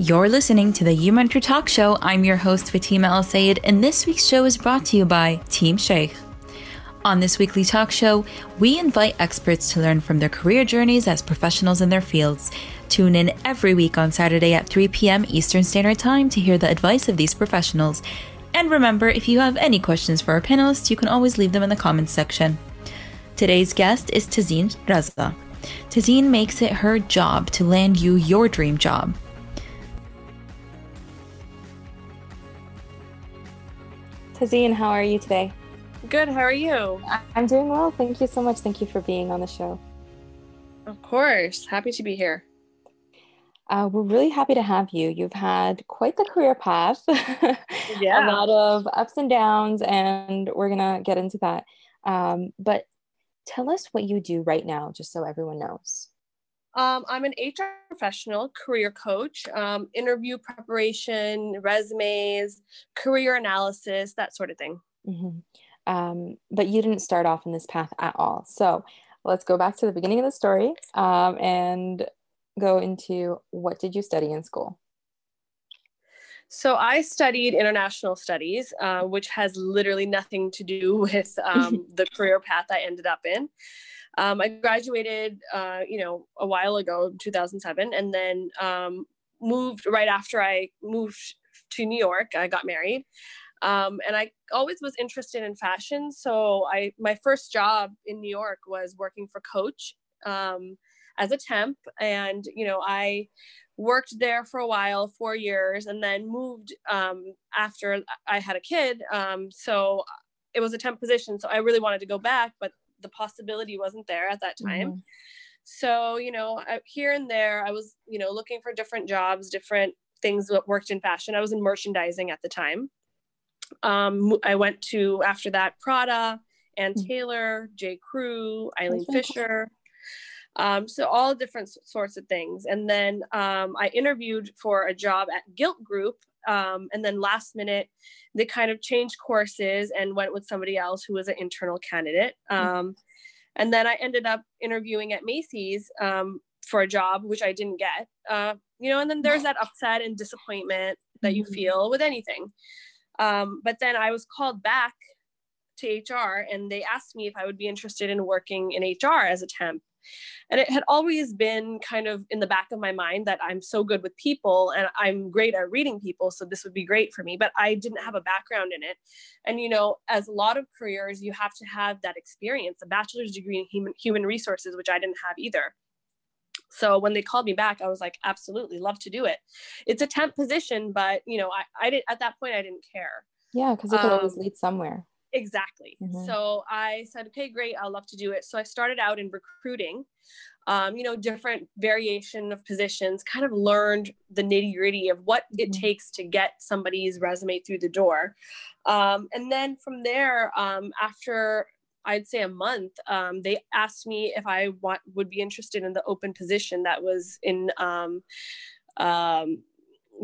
You're listening to the You Mentor Talk Show. I'm your host, Fatima El Sayed, and this week's show is brought to you by Team Sheikh. On this weekly talk show, we invite experts to learn from their career journeys as professionals in their fields. Tune in every week on Saturday at 3 p.m. Eastern Standard Time to hear the advice of these professionals. And remember, if you have any questions for our panelists, you can always leave them in the comments section. Today's guest is Tazeen Raza. Tazeen makes it her job to land you your dream job. Tazeen, how are you today? Good, how are you? I'm doing well. Thank you so much. Thank you for being on the show. Of course. Happy to be here. Uh, we're really happy to have you. You've had quite the career path. yeah. a lot of ups and downs, and we're going to get into that. Um, but tell us what you do right now, just so everyone knows. Um, I'm an HR professional, career coach, um, interview preparation, resumes, career analysis, that sort of thing. Mm-hmm. Um, but you didn't start off in this path at all. So let's go back to the beginning of the story um, and go into what did you study in school? So I studied international studies, uh, which has literally nothing to do with um, the career path I ended up in. Um, I graduated, uh, you know, a while ago, 2007, and then um, moved right after I moved to New York. I got married, um, and I always was interested in fashion. So I, my first job in New York was working for Coach um, as a temp, and you know, I worked there for a while, four years, and then moved um, after I had a kid. Um, so it was a temp position. So I really wanted to go back, but the possibility wasn't there at that time. Mm-hmm. So, you know, here and there, I was, you know, looking for different jobs, different things that worked in fashion. I was in merchandising at the time. Um, I went to, after that, Prada, Ann mm-hmm. Taylor, J. Crew, Eileen Fisher. Um, so all different sorts of things. And then um, I interviewed for a job at Gilt Group. Um, and then last minute, they kind of changed courses and went with somebody else who was an internal candidate. Mm-hmm. Um, and then I ended up interviewing at Macy's um, for a job, which I didn't get. Uh, you know, and then there's that upset and disappointment that you mm-hmm. feel with anything. Um, but then I was called back to HR and they asked me if I would be interested in working in HR as a temp. And it had always been kind of in the back of my mind that I'm so good with people and I'm great at reading people. So this would be great for me, but I didn't have a background in it. And, you know, as a lot of careers, you have to have that experience, a bachelor's degree in human, human resources, which I didn't have either. So when they called me back, I was like, absolutely love to do it. It's a temp position, but you know, I, I didn't at that point I didn't care. Yeah, because it could um, always lead somewhere. Exactly. Mm-hmm. So I said, okay, great, I'll love to do it. So I started out in recruiting, um, you know, different variation of positions, kind of learned the nitty gritty of what mm-hmm. it takes to get somebody's resume through the door. Um, and then from there, um, after I'd say a month, um, they asked me if I want, would be interested in the open position that was in um, um,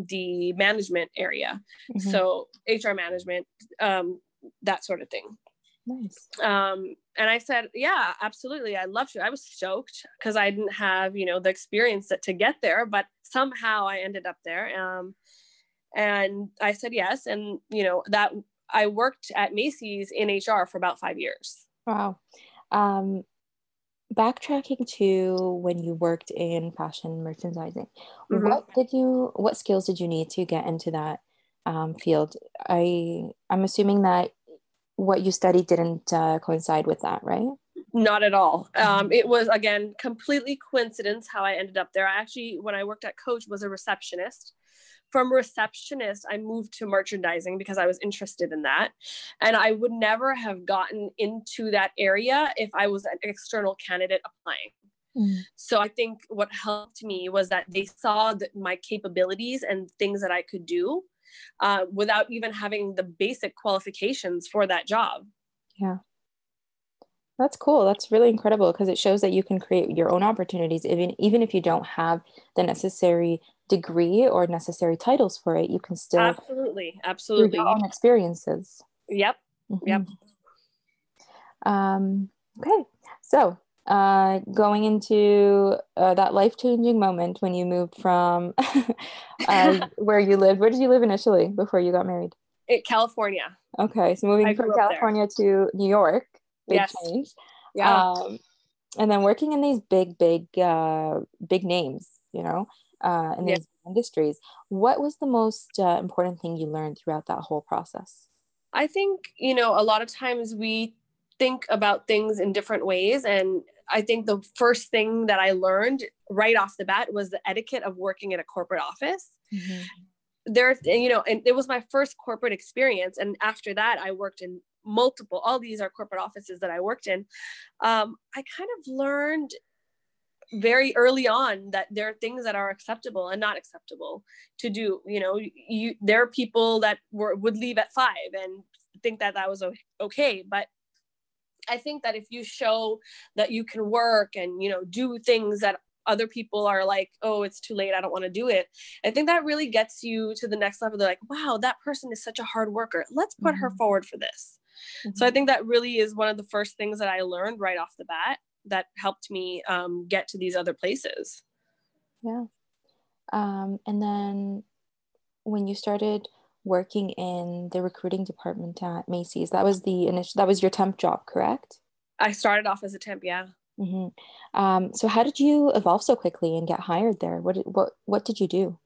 the management area. Mm-hmm. So HR management, um, that sort of thing. Nice. Um, and I said, yeah, absolutely. I'd love to. I was stoked because I didn't have, you know, the experience that, to get there, but somehow I ended up there. Um, and I said yes. And, you know, that I worked at Macy's in HR for about five years. Wow. Um, backtracking to when you worked in fashion merchandising, mm-hmm. what did you, what skills did you need to get into that um, field. I I'm assuming that what you studied didn't uh, coincide with that, right? Not at all. Um, it was again completely coincidence how I ended up there. I actually, when I worked at Coach, was a receptionist. From receptionist, I moved to merchandising because I was interested in that, and I would never have gotten into that area if I was an external candidate applying. Mm. So I think what helped me was that they saw that my capabilities and things that I could do uh, without even having the basic qualifications for that job. Yeah. That's cool. That's really incredible because it shows that you can create your own opportunities even even if you don't have the necessary degree or necessary titles for it. You can still absolutely, absolutely your own experiences. Yep. Mm-hmm. Yep. Um, okay, so uh, going into uh, that life changing moment when you moved from uh, where you lived. Where did you live initially before you got married? In California. Okay, so moving from California to New York, big yes. change. Yeah. Um, and then working in these big, big, uh, big names, you know, uh, in these industries. What was the most uh, important thing you learned throughout that whole process? I think, you know, a lot of times we think about things in different ways. And I think the first thing that I learned right off the bat was the etiquette of working in a corporate office. Mm-hmm. There, you know, and it was my first corporate experience. And after that, I worked in multiple, all these are corporate offices that I worked in. Um, I kind of learned very early on that there are things that are acceptable and not acceptable to do you know you there are people that were would leave at five and think that that was okay but I think that if you show that you can work and you know do things that other people are like, oh, it's too late, I don't want to do it. I think that really gets you to the next level. They're like, wow, that person is such a hard worker. Let's put mm-hmm. her forward for this. Mm-hmm. So I mm-hmm. think that really is one of the first things that I learned right off the bat that helped me um, get to these other places. Yeah. Um, and then when you started working in the recruiting department at Macy's. That was the initial. That was your temp job, correct? I started off as a temp. Yeah. Mm-hmm. Um, so how did you evolve so quickly and get hired there? What did, what what did you do?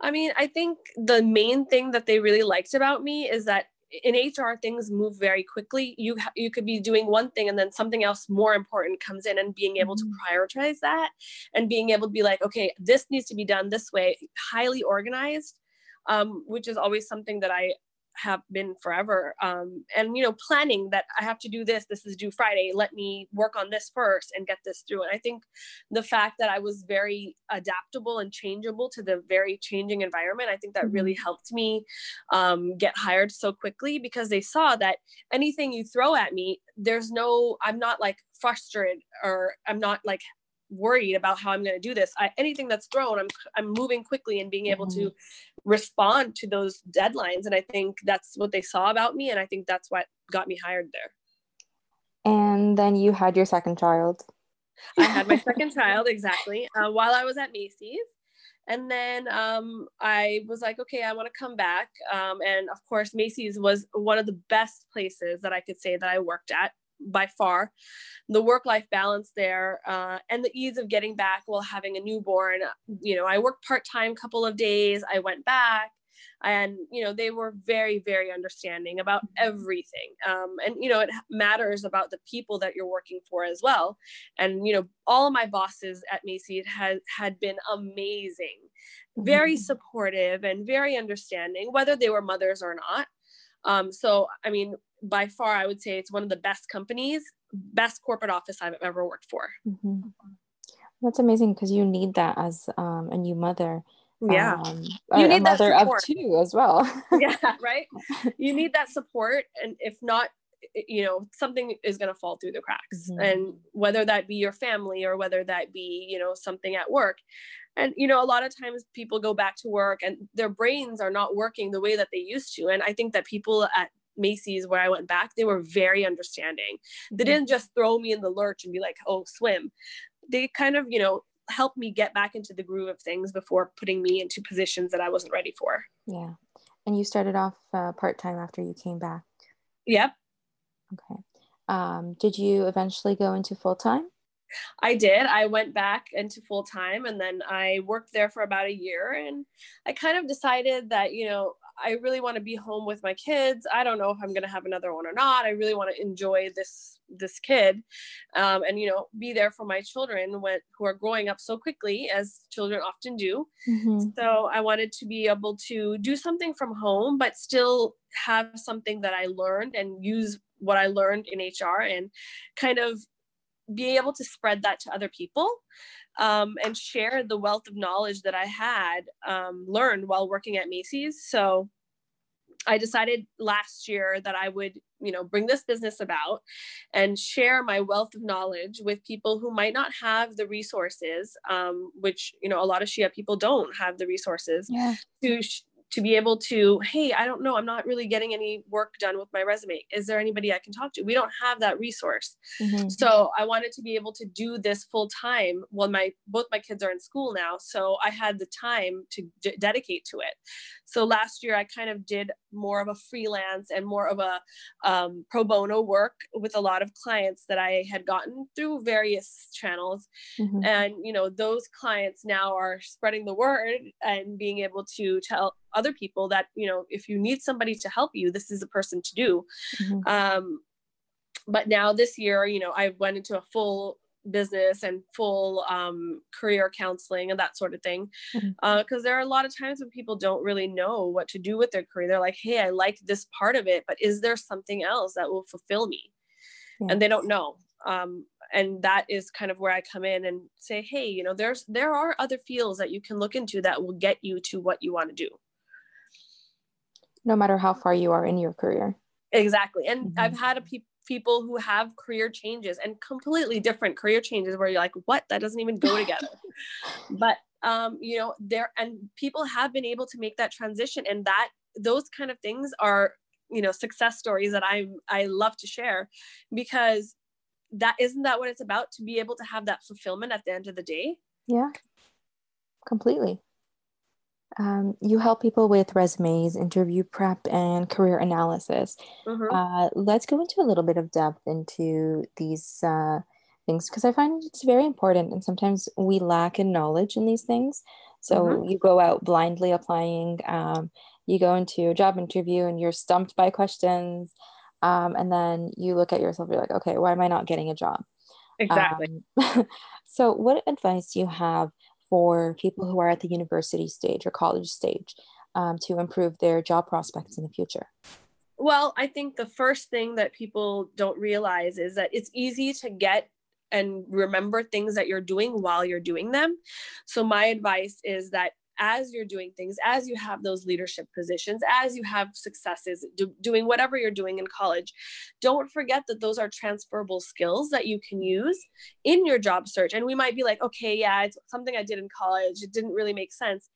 I mean, I think the main thing that they really liked about me is that in HR things move very quickly. You you could be doing one thing and then something else more important comes in and being able mm-hmm. to prioritize that and being able to be like, okay, this needs to be done this way, highly organized um, which is always something that I have been forever. Um, and you know, planning that I have to do this. This is due Friday. Let me work on this first and get this through. And I think the fact that I was very adaptable and changeable to the very changing environment, I think that really mm-hmm. helped me um, get hired so quickly because they saw that anything you throw at me, there's no. I'm not like frustrated or I'm not like worried about how I'm going to do this. I, anything that's thrown, I'm I'm moving quickly and being able mm-hmm. to respond to those deadlines. And I think that's what they saw about me, and I think that's what got me hired there. And then you had your second child. I had my second child exactly uh, while I was at Macy's. And then um, I was like, okay, I want to come back. Um, and of course, Macy's was one of the best places that I could say that I worked at by far. The work life balance there uh, and the ease of getting back while having a newborn. You know i worked part-time couple of days i went back and you know they were very very understanding about everything. Um, and you know it matters about the people that you're working for as well. And you know all of my bosses at macy had had been amazing very mm-hmm. supportive and very understanding whether they were mothers or not. Um, so i mean by far, I would say it's one of the best companies, best corporate office I've ever worked for. Mm-hmm. That's amazing because you need that as um, a new mother. Yeah, um, you need mother of two as well. yeah, right. You need that support, and if not, you know, something is going to fall through the cracks, mm-hmm. and whether that be your family or whether that be you know something at work. And you know, a lot of times people go back to work and their brains are not working the way that they used to. And I think that people at Macy's where I went back, they were very understanding. They mm-hmm. didn't just throw me in the lurch and be like, oh, swim. They kind of, you know, helped me get back into the groove of things before putting me into positions that I wasn't ready for. Yeah. And you started off uh, part time after you came back? Yep. Okay. Um, did you eventually go into full time? I did. I went back into full time and then I worked there for about a year. And I kind of decided that, you know, I really want to be home with my kids. I don't know if I'm going to have another one or not. I really want to enjoy this this kid um, and you know be there for my children when who are growing up so quickly as children often do mm-hmm. so i wanted to be able to do something from home but still have something that i learned and use what i learned in hr and kind of be able to spread that to other people um, and share the wealth of knowledge that I had um, learned while working at Macy's. So I decided last year that I would, you know, bring this business about and share my wealth of knowledge with people who might not have the resources, um, which, you know, a lot of Shia people don't have the resources yeah. to to be able to hey i don't know i'm not really getting any work done with my resume. Is there anybody i can talk to? We don't have that resource. Mm-hmm. so i wanted to be able to do this full time while my both my kids are in school now so i had the time to d- dedicate to it. So last year i kind of did more of a freelance and more of a um, pro bono work with a lot of clients that i had gotten through various channels mm-hmm. and you know those clients now are spreading the word and being able to tell other people that you know if you need somebody to help you this is a person to do mm-hmm. um, but now this year you know i went into a full business and full um, career counseling and that sort of thing. Because mm-hmm. uh, there are a lot of times when people don't really know what to do with their career. They're like hey i like this part of it but is there something else that will fulfill me? Yeah. and they don't know. Um, and that is kind of where i come in and say hey you know there's there are other fields that you can look into that will get you to what you want to do. No matter how far you are in your career. Exactly. And mm-hmm. i've had a pe- people who have career changes and completely different career changes where you're like what? That doesn't even go together. But um you know there and people have been able to make that transition and that those kind of things are you know success stories that i i love to share because that isn't that what it's about? To be able to have that fulfillment at the end of the day? Yeah. Completely um, you help people with resumes interview prep and career analysis mm-hmm. uh, let's go into a little bit of depth into these uh, things because i find it's very important and sometimes we lack in knowledge in these things so mm-hmm. you go out blindly applying um, you go into a job interview and you're stumped by questions um, and then you look at yourself you're like okay why am i not getting a job exactly um, so what advice do you have for people who are at the university stage or college stage um, to improve their job prospects in the future? Well i think the first thing that people don't realize is that it's easy to get and remember things that you're doing while you're doing them. So my advice is that as you're doing things, as you have those leadership positions, as you have successes do, doing whatever you're doing in college, don't forget that those are transferable skills that you can use in your job search. And we might be like, okay, yeah, it's something I did in college. It didn't really make sense.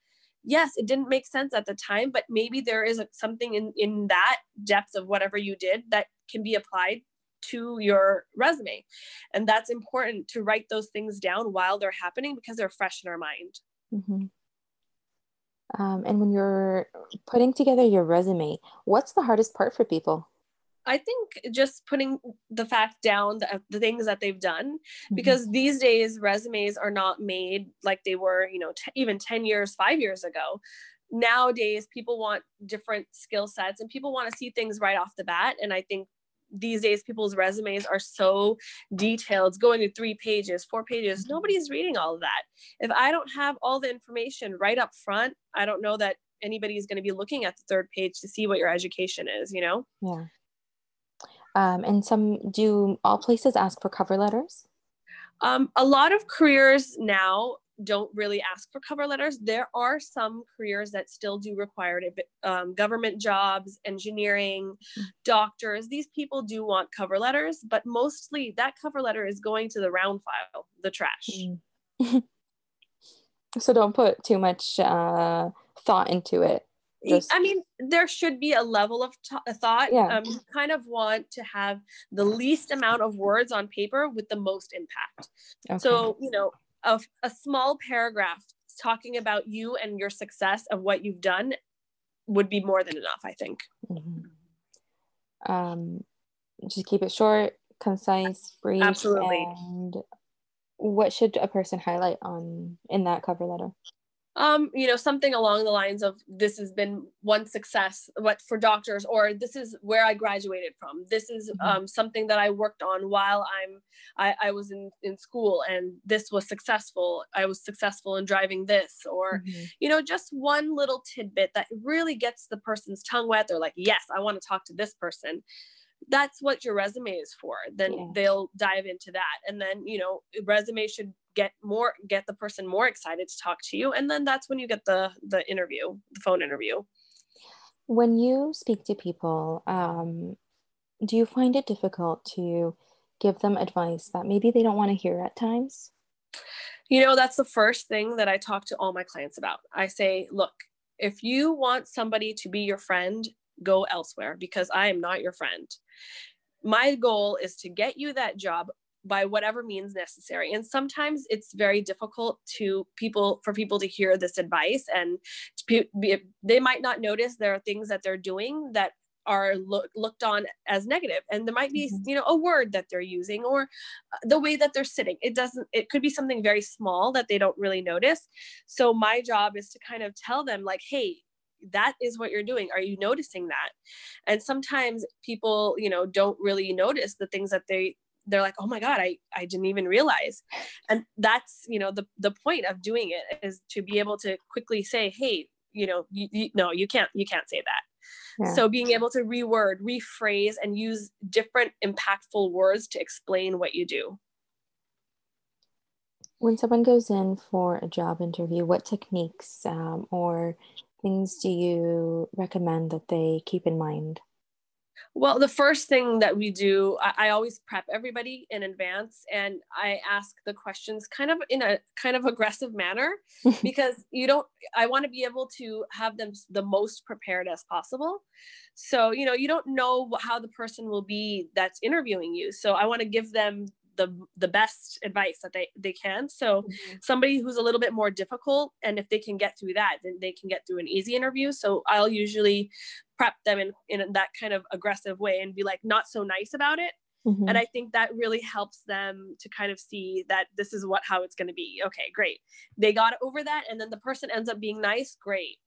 Yes, it didn't make sense at the time, but maybe there is something in, in that depth of whatever you did that can be applied to your resume. And that's important to write those things down while they're happening because they're fresh in our mind. Mm-hmm. Um, and when you're putting together your resume, what's the hardest part for people? I think just putting the fact down, the, the things that they've done, mm-hmm. because mm-hmm. these days resumes are not made like they were, you know, t- even 10 years, five years ago. Nowadays, people want different skill sets and people want to see things right off the bat. And I think these days people's resumes are so detailed. It's going to three pages four pages. Mm-hmm. nobody's reading all of that. If i don't have all the information right up front i don't know that anybody's going to be looking at the third page to see what your education is you know? Yeah. Um, and some do all places ask for cover letters? Um, a lot of careers now don't really ask for cover letters. There are some careers that still do require it. Um, government jobs, engineering, mm. doctors, these people do want cover letters, but mostly that cover letter is going to the round file, the trash. Mm. so don't put too much uh, thought into it. Just... I mean, there should be a level of t- thought. Yeah. Um, you kind of want to have the least amount of words on paper with the most impact. Okay. So, you know, a, a small paragraph talking about you and your success of what you've done would be more than enough i think. Mm-hmm. um, just keep it short concise brief absolutely. and what should a person highlight on in that cover letter um you know something along the lines of this has been one success what for doctors or this is where i graduated from this is mm-hmm. um, something that i worked on while i'm I, I was in in school and this was successful i was successful in driving this or mm-hmm. you know just one little tidbit that really gets the person's tongue wet they're like yes i want to talk to this person that's what your resume is for then yeah. they'll dive into that and then you know resume should get more get the person more excited to talk to you and then that's when you get the the interview the phone interview. When you speak to people um, do you find it difficult to give them advice that maybe they don't want to hear at times? You know that's the first thing that i talk to all my clients about. I say look if you want somebody to be your friend, go elsewhere because I am not your friend. My goal is to get you that job by whatever means necessary. And sometimes it's very difficult to people for people to hear this advice and be, they might not notice there are things that they're doing that are look, looked on as negative. And there might be mm-hmm. you know a word that they're using or uh, the way that they're sitting. It doesn't it could be something very small that they don't really notice. So my job is to kind of tell them like hey that is what you're doing. Are you noticing that? And sometimes people you know don't really notice the things that they they're like oh my god i i didn't even realize and that's you know the the point of doing it is to be able to quickly say hey you know you, you no you can't you can't say that yeah. So being able to reword, rephrase, and use different impactful words to explain what you do. When someone goes in for a job interview, what techniques um, or things do you recommend that they keep in mind? Well, the first thing that we do, I, I, always prep everybody in advance and I ask the questions kind of in a kind of aggressive manner because you don't, I want to be able to have them the most prepared as possible. So, you know, you don't know how the person will be that's interviewing you. So I want to give them the the best advice that they they can. So mm-hmm. somebody who's a little bit more difficult and if they can get through that then they can get through an easy interview. So i'll usually prep them in in that kind of aggressive way and be like not so nice about it. Mm-hmm. and i think that really helps them to kind of see that this is what how it's going to be. Okay great. They got over that and then the person ends up being nice. Great.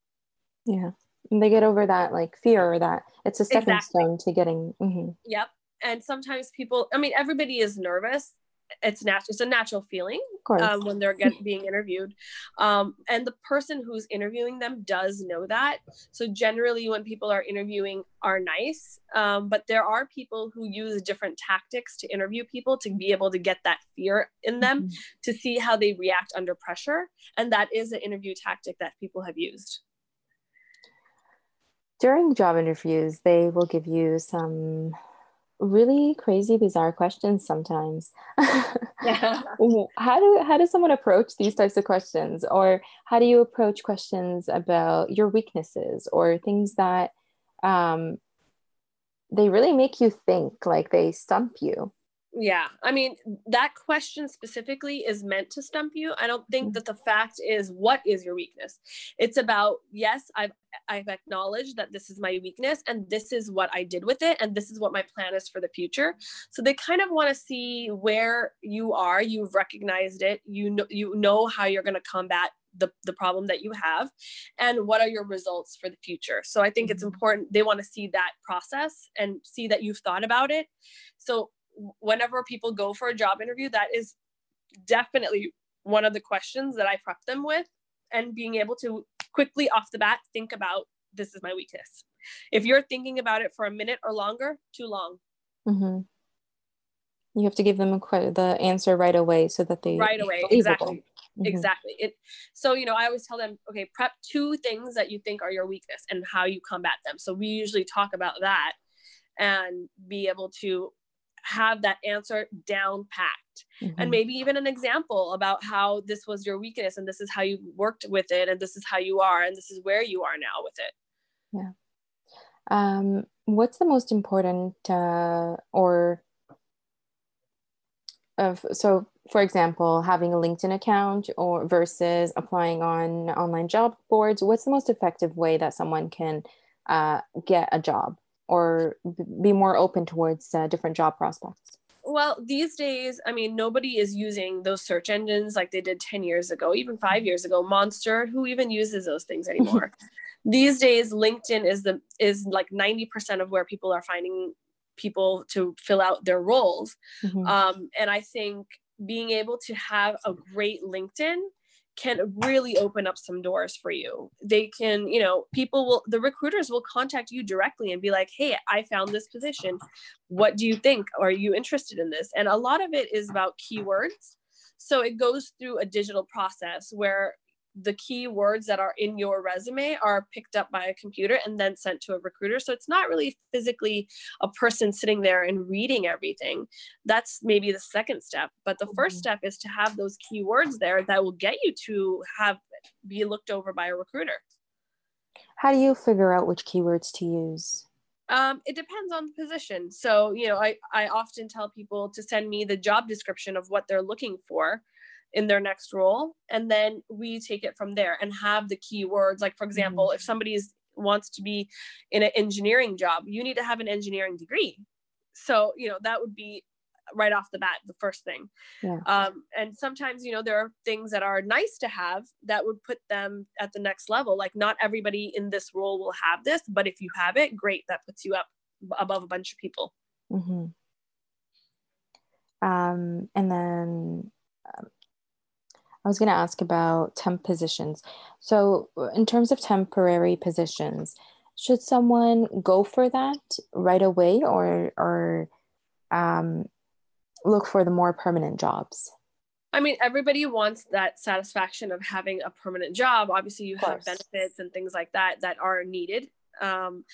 Yeah. And they get over that like fear or that it's a stepping exactly. stone to getting mm-hmm. yep and sometimes people i mean everybody is nervous. It's natural it's a natural feeling um, when they're get, being interviewed. Um, and the person who's interviewing them does know that. So generally when people are interviewing are nice um, but there are people who use different tactics to interview people to be able to get that fear in them mm-hmm. to see how they react under pressure. And that is an interview tactic that people have used. During job interviews they will give you some really crazy bizarre questions sometimes. Yeah. how do how does someone approach these types of questions? Or how do you approach questions about your weaknesses or things that um, they really make you think like they stump you yeah i mean that question specifically is meant to stump you. I don't think mm-hmm. that the fact is what is your weakness? It's about yes i've i've acknowledged that this is my weakness and this is what i did with it and this is what my plan is for the future. So they kind of want to see where you are. You've recognized it. You know you know how you're going to combat the, the problem that you have and what are your results for the future. So i think it's mm-hmm. important they want to see that process and see that you've thought about it. So whenever people go for a job interview, that is definitely one of the questions that I prep them with and being able to quickly off the bat think about this is my weakness. If you're thinking about it for a minute or longer, too long. Mm-hmm. You have to give them a, the answer right away so that they right away exactly mm-hmm. exactly it. So you know, I always tell them, okay, prep two things that you think are your weakness and how you combat them. So we usually talk about that and be able to have that answer down packed. Mm-hmm. and maybe even an example about how this was your weakness and this is how you worked with it and this is how you are and this is where you are now with it. Yeah. Um, what's the most important uh, or of so for example having a linkedin account or versus applying on online job boards what's the most effective way that someone can uh, get a job or be more open towards uh, different job prospects? Well, these days, I mean, nobody is using those search engines like they did 10 years ago, even five years ago. Monster, who even uses those things anymore? these days, LinkedIn is the is like 90% of where people are finding people to fill out their roles. Mm-hmm. Um, and I think being able to have a great LinkedIn can really open up some doors for you. They can, you know, people will, the recruiters will contact you directly and be like, hey, I found this position. What do you think? Are you interested in this? And a lot of it is about keywords. So it goes through a digital process where the key words that are in your resume are picked up by a computer and then sent to a recruiter. So it's not really physically a person sitting there and reading everything. That's maybe the second step. But the first mm-hmm. step is to have those key words there that will get you to have be looked over by a recruiter. How do you figure out which keywords to use? Um, it depends on the position. So, you know, I, I often tell people to send me the job description of what they're looking for in their next role. And then we take it from there and have the keywords. Like, for example, mm-hmm. if somebody wants to be in an engineering job, you need to have an engineering degree. So, you know, that would be right off the bat the first thing yeah. um, and sometimes you know there are things that are nice to have that would put them at the next level like not everybody in this role will have this but if you have it great that puts you up above a bunch of people mm-hmm. um, and then um, i was going to ask about temp positions so in terms of temporary positions should someone go for that right away or or um, look for the more permanent jobs? I mean, everybody wants that satisfaction of having a permanent job. Obviously, you have benefits and things like that that are needed. Um,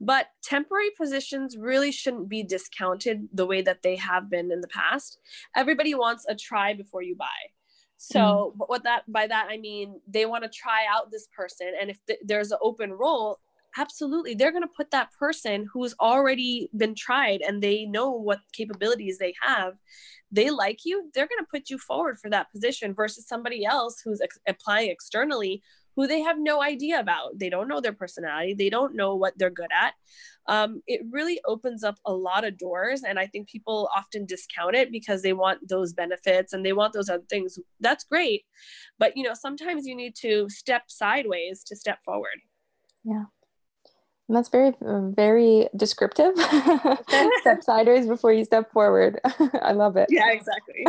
but temporary positions really shouldn't be discounted the way that they have been in the past. Everybody wants a try before you buy. So, mm. what that by that I mean, they want to try out this person, and if th- there's an open role, absolutely they're going to put that person who's already been tried and they know what capabilities they have they like you they're going to put you forward for that position versus somebody else who's ex- applying externally who they have no idea about they don't know their personality they don't know what they're good at um, it really opens up a lot of doors and i think people often discount it because they want those benefits and they want those other things that's great but you know sometimes you need to step sideways to step forward yeah and that's very, very descriptive. step sideways before you step forward. I love it. Yeah, exactly.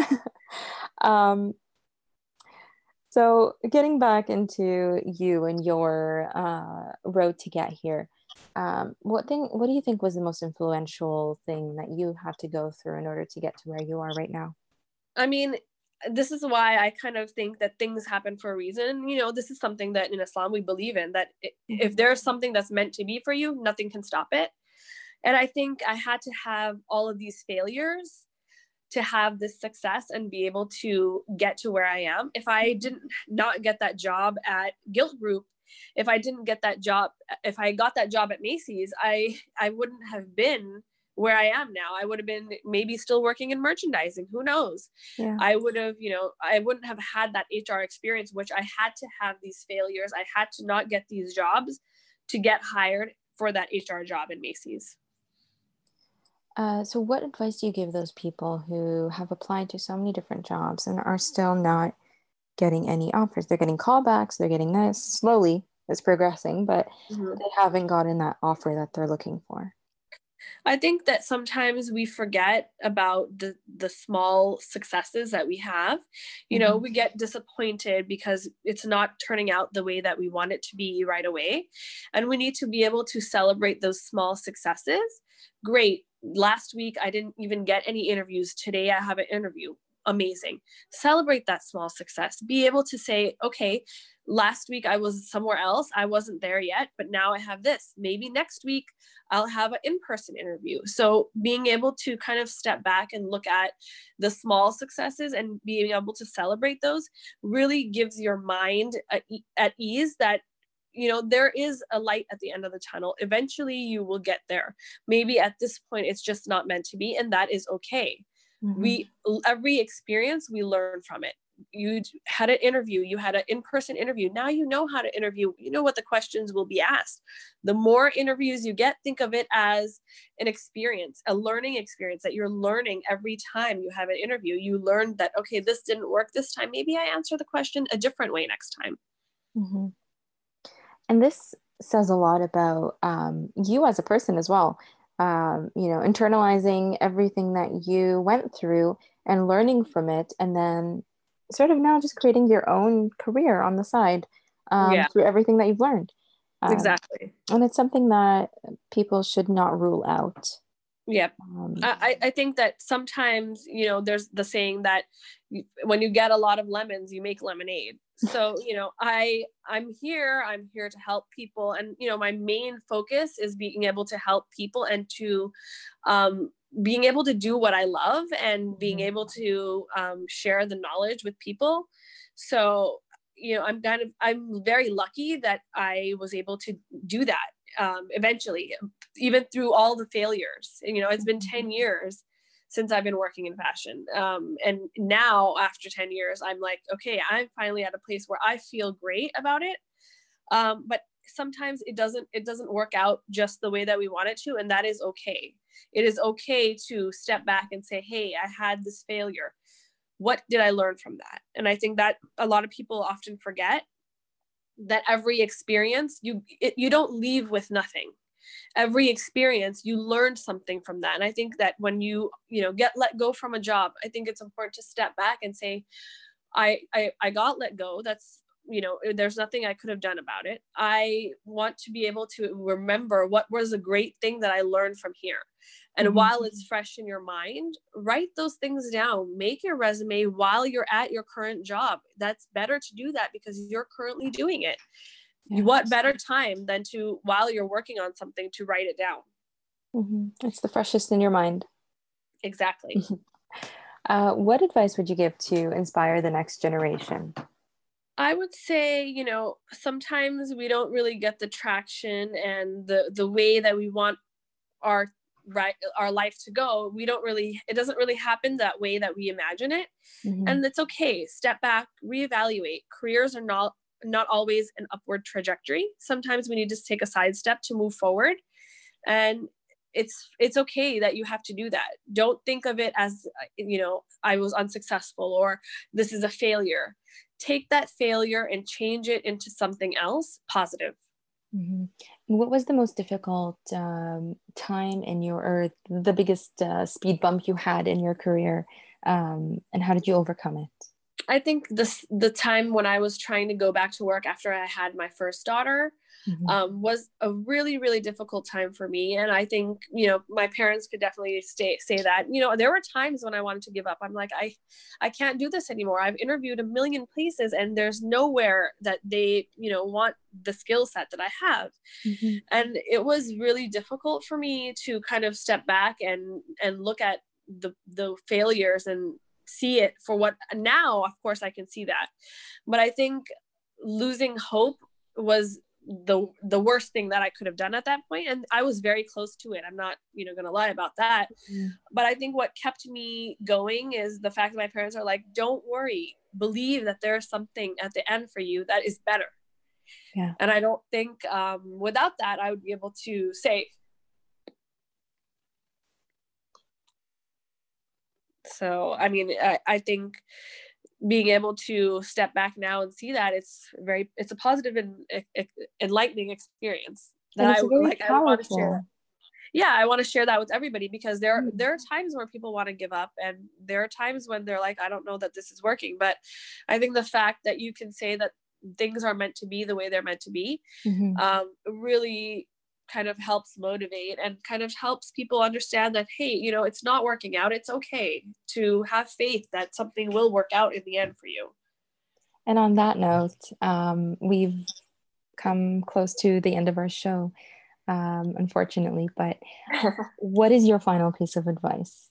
um, so, getting back into you and your uh, road to get here, um, what thing? What do you think was the most influential thing that you had to go through in order to get to where you are right now? I mean, this is why I kind of think that things happen for a reason. You know, this is something that in Islam we believe in that if mm-hmm. there's something that's meant to be for you, nothing can stop it. And I think I had to have all of these failures to have this success and be able to get to where I am. If I didn't not get that job at Gilt Group, if I didn't get that job, if I got that job at Macy's, I I wouldn't have been where I am now. I would have been maybe still working in merchandising. Who knows? Yeah. I would have, you know, I wouldn't have had that HR experience, which I had to have these failures. I had to not get these jobs to get hired for that HR job in Macy's. Uh, so, what advice do you give those people who have applied to so many different jobs and are still not getting any offers? They're getting callbacks, they're getting this slowly, it's progressing, but mm-hmm. they haven't gotten that offer that they're looking for. I think that sometimes we forget about the the small successes that we have. You know, mm-hmm. we get disappointed because it's not turning out the way that we want it to be right away. And we need to be able to celebrate those small successes. Great. Last week I didn't even get any interviews. Today I have an interview. Amazing. Celebrate that small success. Be able to say, okay, last week I was somewhere else. I wasn't there yet, but now I have this. Maybe next week I'll have an in person interview. So being able to kind of step back and look at the small successes and being able to celebrate those really gives your mind at ease that you know there is a light at the end of the tunnel eventually you will get there maybe at this point it's just not meant to be and that is okay mm-hmm. we every experience we learn from it you had an interview you had an in-person interview now you know how to interview you know what the questions will be asked. The more interviews you get think of it as an experience a learning experience that you're learning every time you have an interview. You learn that okay this didn't work this time maybe i answer the question a different way next time. Mm-hmm. and this says a lot about um, you as a person as well. Um, you know internalizing everything that you went through and learning from it and then sort of now just creating your own career on the side um, yeah. through everything that you've learned. Um, exactly. And it's something that people should not rule out. Yeah. Um, I, I think that sometimes, you know, there's the saying that when you get a lot of lemons, you make lemonade. So, you know, I I'm here, I'm here to help people. And, you know, my main focus is being able to help people and to um, being able to do what I love and being mm-hmm. able to um, share the knowledge with people. So, you know i'm kind of i'm very lucky that i was able to do that um, eventually even through all the failures and, you know it's been 10 years since i've been working in fashion um, and now after 10 years i'm like okay i'm finally at a place where i feel great about it um, but sometimes it doesn't it doesn't work out just the way that we want it to and that is okay. It is okay to step back and say hey i had this failure. What did i learn from that? And i think that a lot of people often forget that every experience you it, you don't leave with nothing. Every experience you learned something from that. And i think that when you you know get let go from a job i think it's important to step back and say i i, I got let go. That's you know there's nothing i could have done about it. I want to be able to remember what was a great thing that i learned from here. And mm-hmm. while it's fresh in your mind write those things down. Make your resume while you're at your current job. That's better to do that because you're currently doing it. Yeah. what better time than to while you're working on something to write it down? Mm-hmm. it's the freshest in your mind. Exactly. Uh, what advice would you give to inspire the next generation I would say, you know, sometimes we don't really get the traction and the the way that we want our right our life to go. We don't really it doesn't really happen that way that we imagine it. Mm-hmm. And it's okay. Step back, reevaluate. Careers are not not always an upward trajectory. Sometimes we need to take a side step to move forward. And it's it's okay that you have to do that. Don't think of it as you know, I was unsuccessful or this is a failure take that failure and change it into something else positive. Mm-hmm. What was the most difficult um, time in your, or the biggest uh, speed bump you had in your career, um, and how did you overcome it? I think this the time when I was trying to go back to work after I had my first daughter mm-hmm. um, was a really really difficult time for me, and I think you know my parents could definitely stay, say that. You know, there were times when I wanted to give up. I'm like, I I can't do this anymore. I've interviewed a million places, and there's nowhere that they you know want the skill set that I have, mm-hmm. and it was really difficult for me to kind of step back and and look at the the failures and see it for what now of course i can see that but i think losing hope was the the worst thing that i could have done at that point. And i was very close to it. I'm not you know going to lie about that. Mm-hmm. but i think what kept me going is the fact that my parents are like don't worry. Believe that there's something at the end for you that is better. Yeah. And i don't think um, without that i would be able to say So, I mean, I, I think being able to step back now and see that it's very it's a positive and enlightening experience that I like I want to share. Yeah, I want to share that with everybody because there mm. there are times where people want to give up and there are times when they're like I don't know that this is working, but I think the fact that you can say that things are meant to be the way they're meant to be mm-hmm. um, really kind of helps motivate and kind of helps people understand that hey you know it's not working out. It's okay to have faith that something will work out in the end for you. And on that note um, we've come close to the end of our show um, unfortunately but what is your final piece of advice?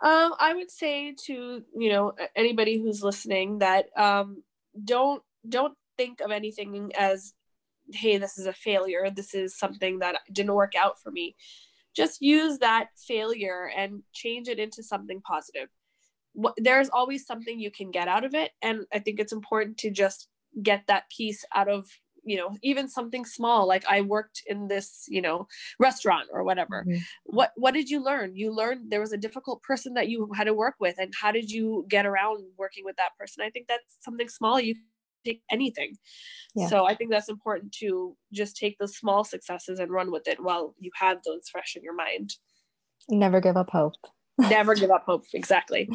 Um, i would say to you know anybody who's listening that um, don't don't think of anything as hey, this is a failure. This is something that didn't work out for me. Just use that failure and change it into something positive. There's always something you can get out of it. And I think it's important to just get that piece out of you know even something small like i worked in this you know restaurant or whatever mm-hmm. what what did you learn you learned there was a difficult person that you had to work with and how did you get around working with that person i think that's something small you take anything. Yeah. So I think that's important to just take the small successes and run with it while you have those fresh in your mind. Never give up hope. Never give up hope. Exactly.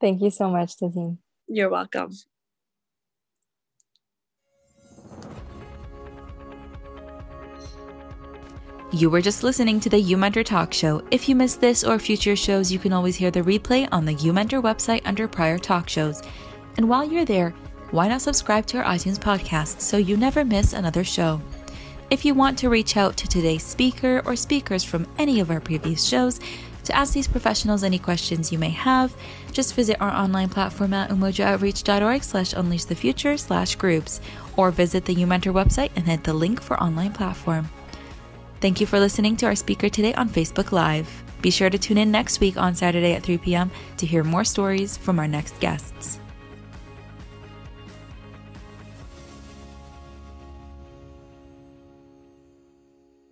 Thank you so much, Tazeen. You're welcome. You were just listening to the You Mentor Talk Show. If you missed this or future shows, you can always hear the replay on the You Mentor website under prior talk shows. And while you're there, why not subscribe to our iTunes podcast so you never miss another show? If you want to reach out to today's speaker or speakers from any of our previous shows, To ask these professionals any questions you may have, just visit our online platform at umojooutreach.org slash unleash the future slash groups or visit the UMentor website and hit the link for online platform. Thank you for listening to our speaker today on Facebook Live. Be sure to tune in next week on Saturday at 3 p.m. to hear more stories from our next guests.